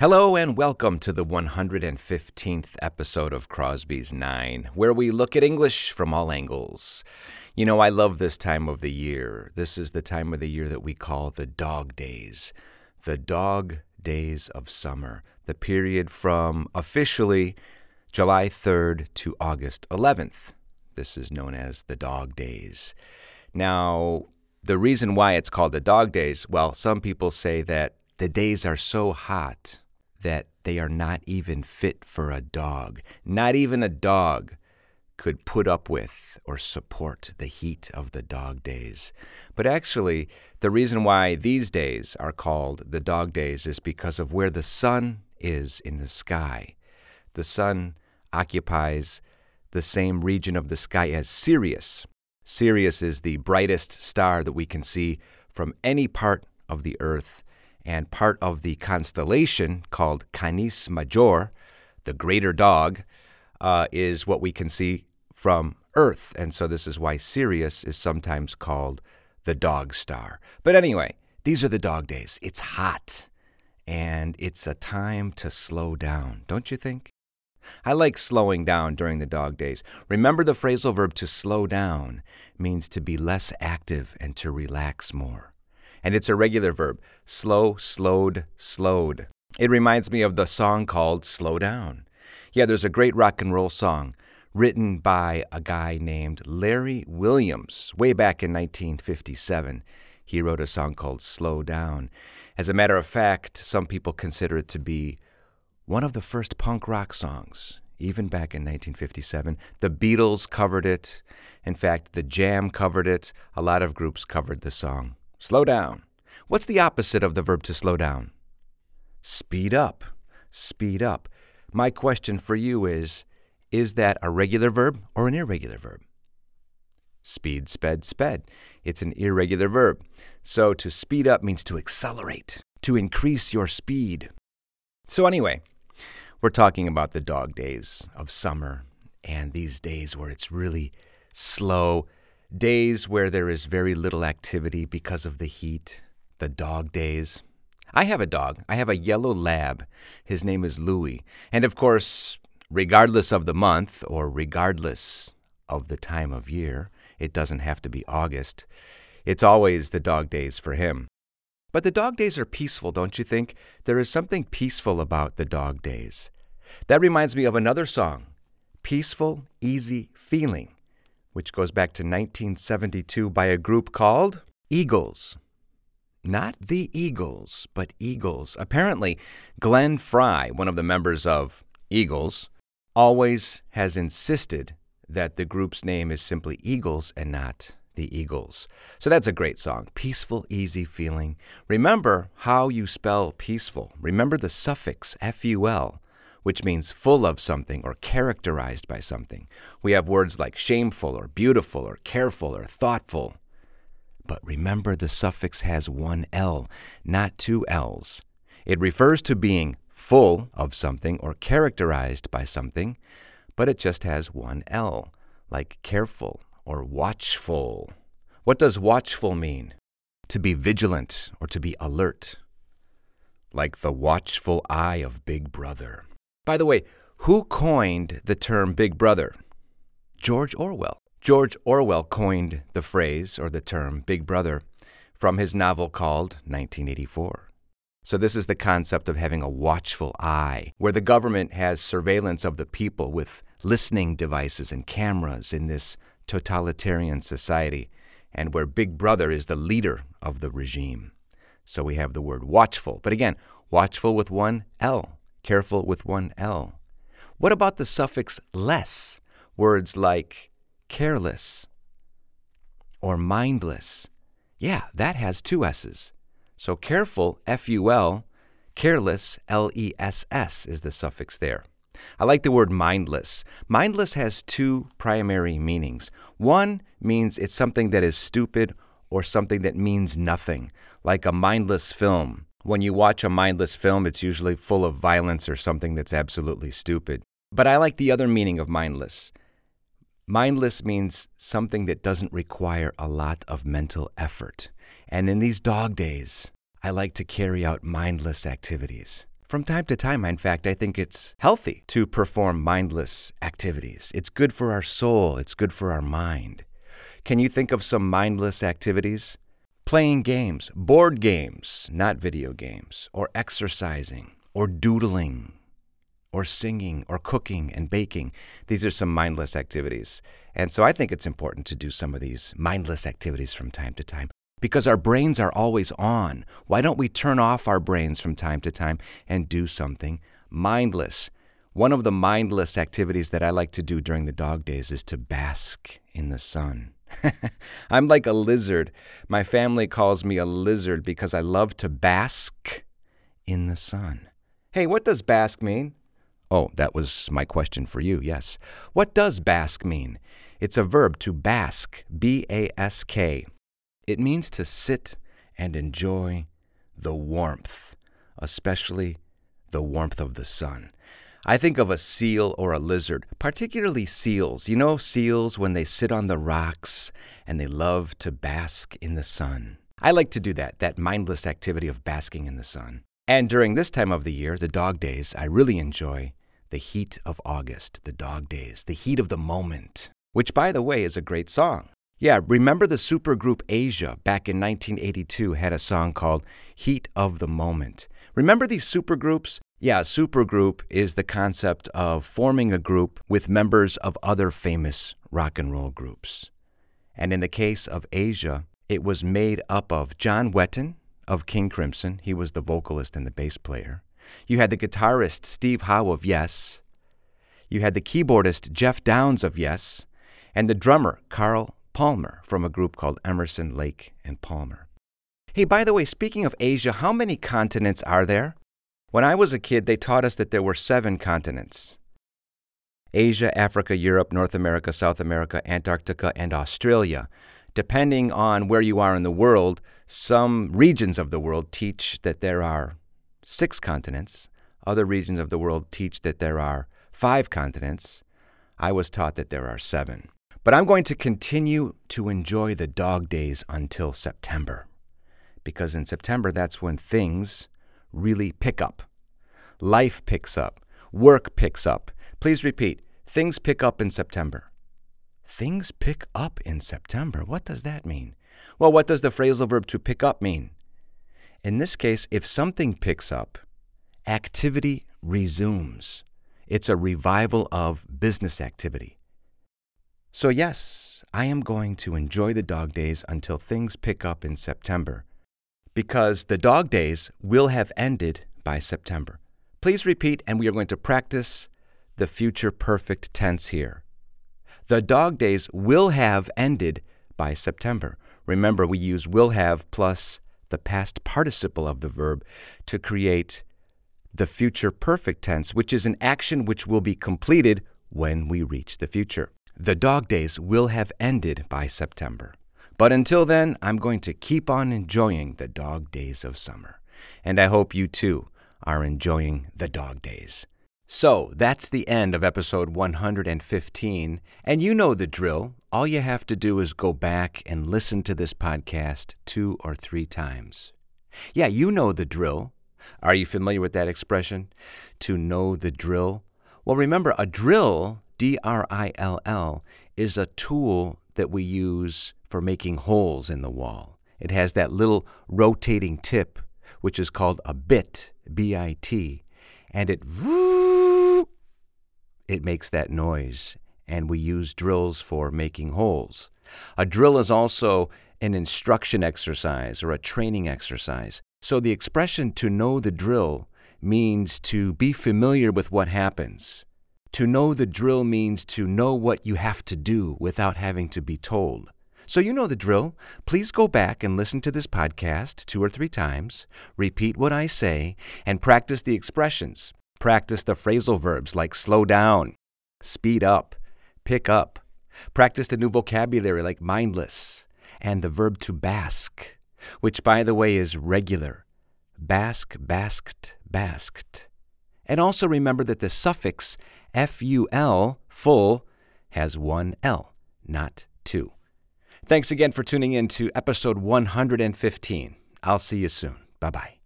Hello and welcome to the 115th episode of Crosby's Nine, where we look at English from all angles. You know, I love this time of the year. This is the time of the year that we call the dog days. The dog days of summer, the period from officially July 3rd to August 11th. This is known as the dog days. Now, the reason why it's called the dog days, well, some people say that the days are so hot that they are not even fit for a dog. Not even a dog could put up with or support the heat of the dog days. But actually, the reason why these days are called the dog days is because of where the sun is in the sky. The sun occupies the same region of the sky as Sirius. Sirius is the brightest star that we can see from any part of the earth and part of the constellation called Canis Major, the greater dog, uh, is what we can see from Earth. And so this is why Sirius is sometimes called the dog star. But anyway, these are the dog days. It's hot, and it's a time to slow down, don't you think? I like slowing down during the dog days. Remember the phrasal verb to slow down means to be less active and to relax more and it's a regular verb slow, slowed, slowed. It reminds me of the song called Slow Down. Yeah, there's a great rock and roll song written by a guy named Larry Williams way back in 1957. He wrote a song called Slow Down. As a matter of fact, some people consider it to be one of the first punk rock songs, even back in 1957. The Beatles covered it. In fact, The Jam covered it. A lot of groups covered the song. Slow down. What's the opposite of the verb to slow down? Speed up. Speed up. My question for you is Is that a regular verb or an irregular verb? Speed, sped, sped. It's an irregular verb. So to speed up means to accelerate, to increase your speed. So, anyway, we're talking about the dog days of summer and these days where it's really slow days where there is very little activity because of the heat, the dog days. I have a dog. I have a yellow lab. His name is Louie. And of course, regardless of the month or regardless of the time of year, it doesn't have to be August. It's always the dog days for him. But the dog days are peaceful, don't you think? There is something peaceful about the dog days. That reminds me of another song Peaceful, Easy Feeling which goes back to 1972 by a group called Eagles. Not the Eagles, but Eagles. Apparently, Glenn Frey, one of the members of Eagles, always has insisted that the group's name is simply Eagles and not the Eagles. So that's a great song. Peaceful, easy feeling. Remember how you spell peaceful. Remember the suffix FUL which means full of something or characterized by something. We have words like shameful or beautiful or careful or thoughtful. But remember, the suffix has one L, not two L's. It refers to being full of something or characterized by something, but it just has one L, like careful or watchful. What does watchful mean? To be vigilant or to be alert. Like the watchful eye of Big Brother. By the way, who coined the term Big Brother? George Orwell. George Orwell coined the phrase or the term Big Brother from his novel called 1984. So, this is the concept of having a watchful eye, where the government has surveillance of the people with listening devices and cameras in this totalitarian society, and where Big Brother is the leader of the regime. So, we have the word watchful, but again, watchful with one L careful with one L. What about the suffix less? Words like careless or mindless. Yeah, that has two S's. So careful, F U L, careless, L E S S is the suffix there. I like the word mindless. Mindless has two primary meanings. One means it's something that is stupid or something that means nothing, like a mindless film when you watch a mindless film, it's usually full of violence or something that's absolutely stupid. But I like the other meaning of mindless. Mindless means something that doesn't require a lot of mental effort. And in these dog days, I like to carry out mindless activities. From time to time, in fact, I think it's healthy to perform mindless activities. It's good for our soul, it's good for our mind. Can you think of some mindless activities? Playing games, board games, not video games, or exercising, or doodling, or singing, or cooking and baking. These are some mindless activities. And so I think it's important to do some of these mindless activities from time to time because our brains are always on. Why don't we turn off our brains from time to time and do something mindless? One of the mindless activities that I like to do during the dog days is to bask in the sun. I'm like a lizard. My family calls me a lizard because I love to bask in the sun. Hey, what does bask mean? Oh, that was my question for you, yes. What does bask mean? It's a verb to bask, B A S K. It means to sit and enjoy the warmth, especially the warmth of the sun. I think of a seal or a lizard, particularly seals. You know, seals when they sit on the rocks and they love to bask in the sun. I like to do that, that mindless activity of basking in the sun. And during this time of the year, the dog days, I really enjoy the heat of August, the dog days, the heat of the moment, which, by the way, is a great song. Yeah, remember the supergroup Asia back in 1982 had a song called Heat of the Moment. Remember these supergroups? Yeah, supergroup is the concept of forming a group with members of other famous rock and roll groups. And in the case of Asia, it was made up of John Wetton of King Crimson. He was the vocalist and the bass player. You had the guitarist Steve Howe of Yes. You had the keyboardist Geoff Downes of Yes. And the drummer Carl Palmer from a group called Emerson, Lake, and Palmer. Hey, by the way, speaking of Asia, how many continents are there? When I was a kid, they taught us that there were seven continents Asia, Africa, Europe, North America, South America, Antarctica, and Australia. Depending on where you are in the world, some regions of the world teach that there are six continents. Other regions of the world teach that there are five continents. I was taught that there are seven. But I'm going to continue to enjoy the dog days until September. Because in September, that's when things really pick up. Life picks up. Work picks up. Please repeat things pick up in September. Things pick up in September. What does that mean? Well, what does the phrasal verb to pick up mean? In this case, if something picks up, activity resumes. It's a revival of business activity. So, yes, I am going to enjoy the dog days until things pick up in September because the dog days will have ended by September. Please repeat, and we are going to practice the future perfect tense here. The dog days will have ended by September. Remember, we use will have plus the past participle of the verb to create the future perfect tense, which is an action which will be completed when we reach the future. The dog days will have ended by September. But until then, I'm going to keep on enjoying the dog days of summer. And I hope you too are enjoying the dog days. So that's the end of episode 115. And you know the drill. All you have to do is go back and listen to this podcast two or three times. Yeah, you know the drill. Are you familiar with that expression? To know the drill? Well, remember, a drill D R I L L, is a tool that we use for making holes in the wall. It has that little rotating tip, which is called a bit, B I T, and it it makes that noise. And we use drills for making holes. A drill is also an instruction exercise or a training exercise. So the expression to know the drill means to be familiar with what happens. To know the drill means to know what you have to do without having to be told. So you know the drill. Please go back and listen to this podcast two or three times, repeat what I say, and practice the expressions. Practice the phrasal verbs like slow down, speed up, pick up. Practice the new vocabulary like mindless, and the verb to bask, which, by the way, is regular. Bask, basked, basked. And also remember that the suffix FUL, full, has one L, not. Thanks again for tuning in to episode 115. I'll see you soon. Bye bye.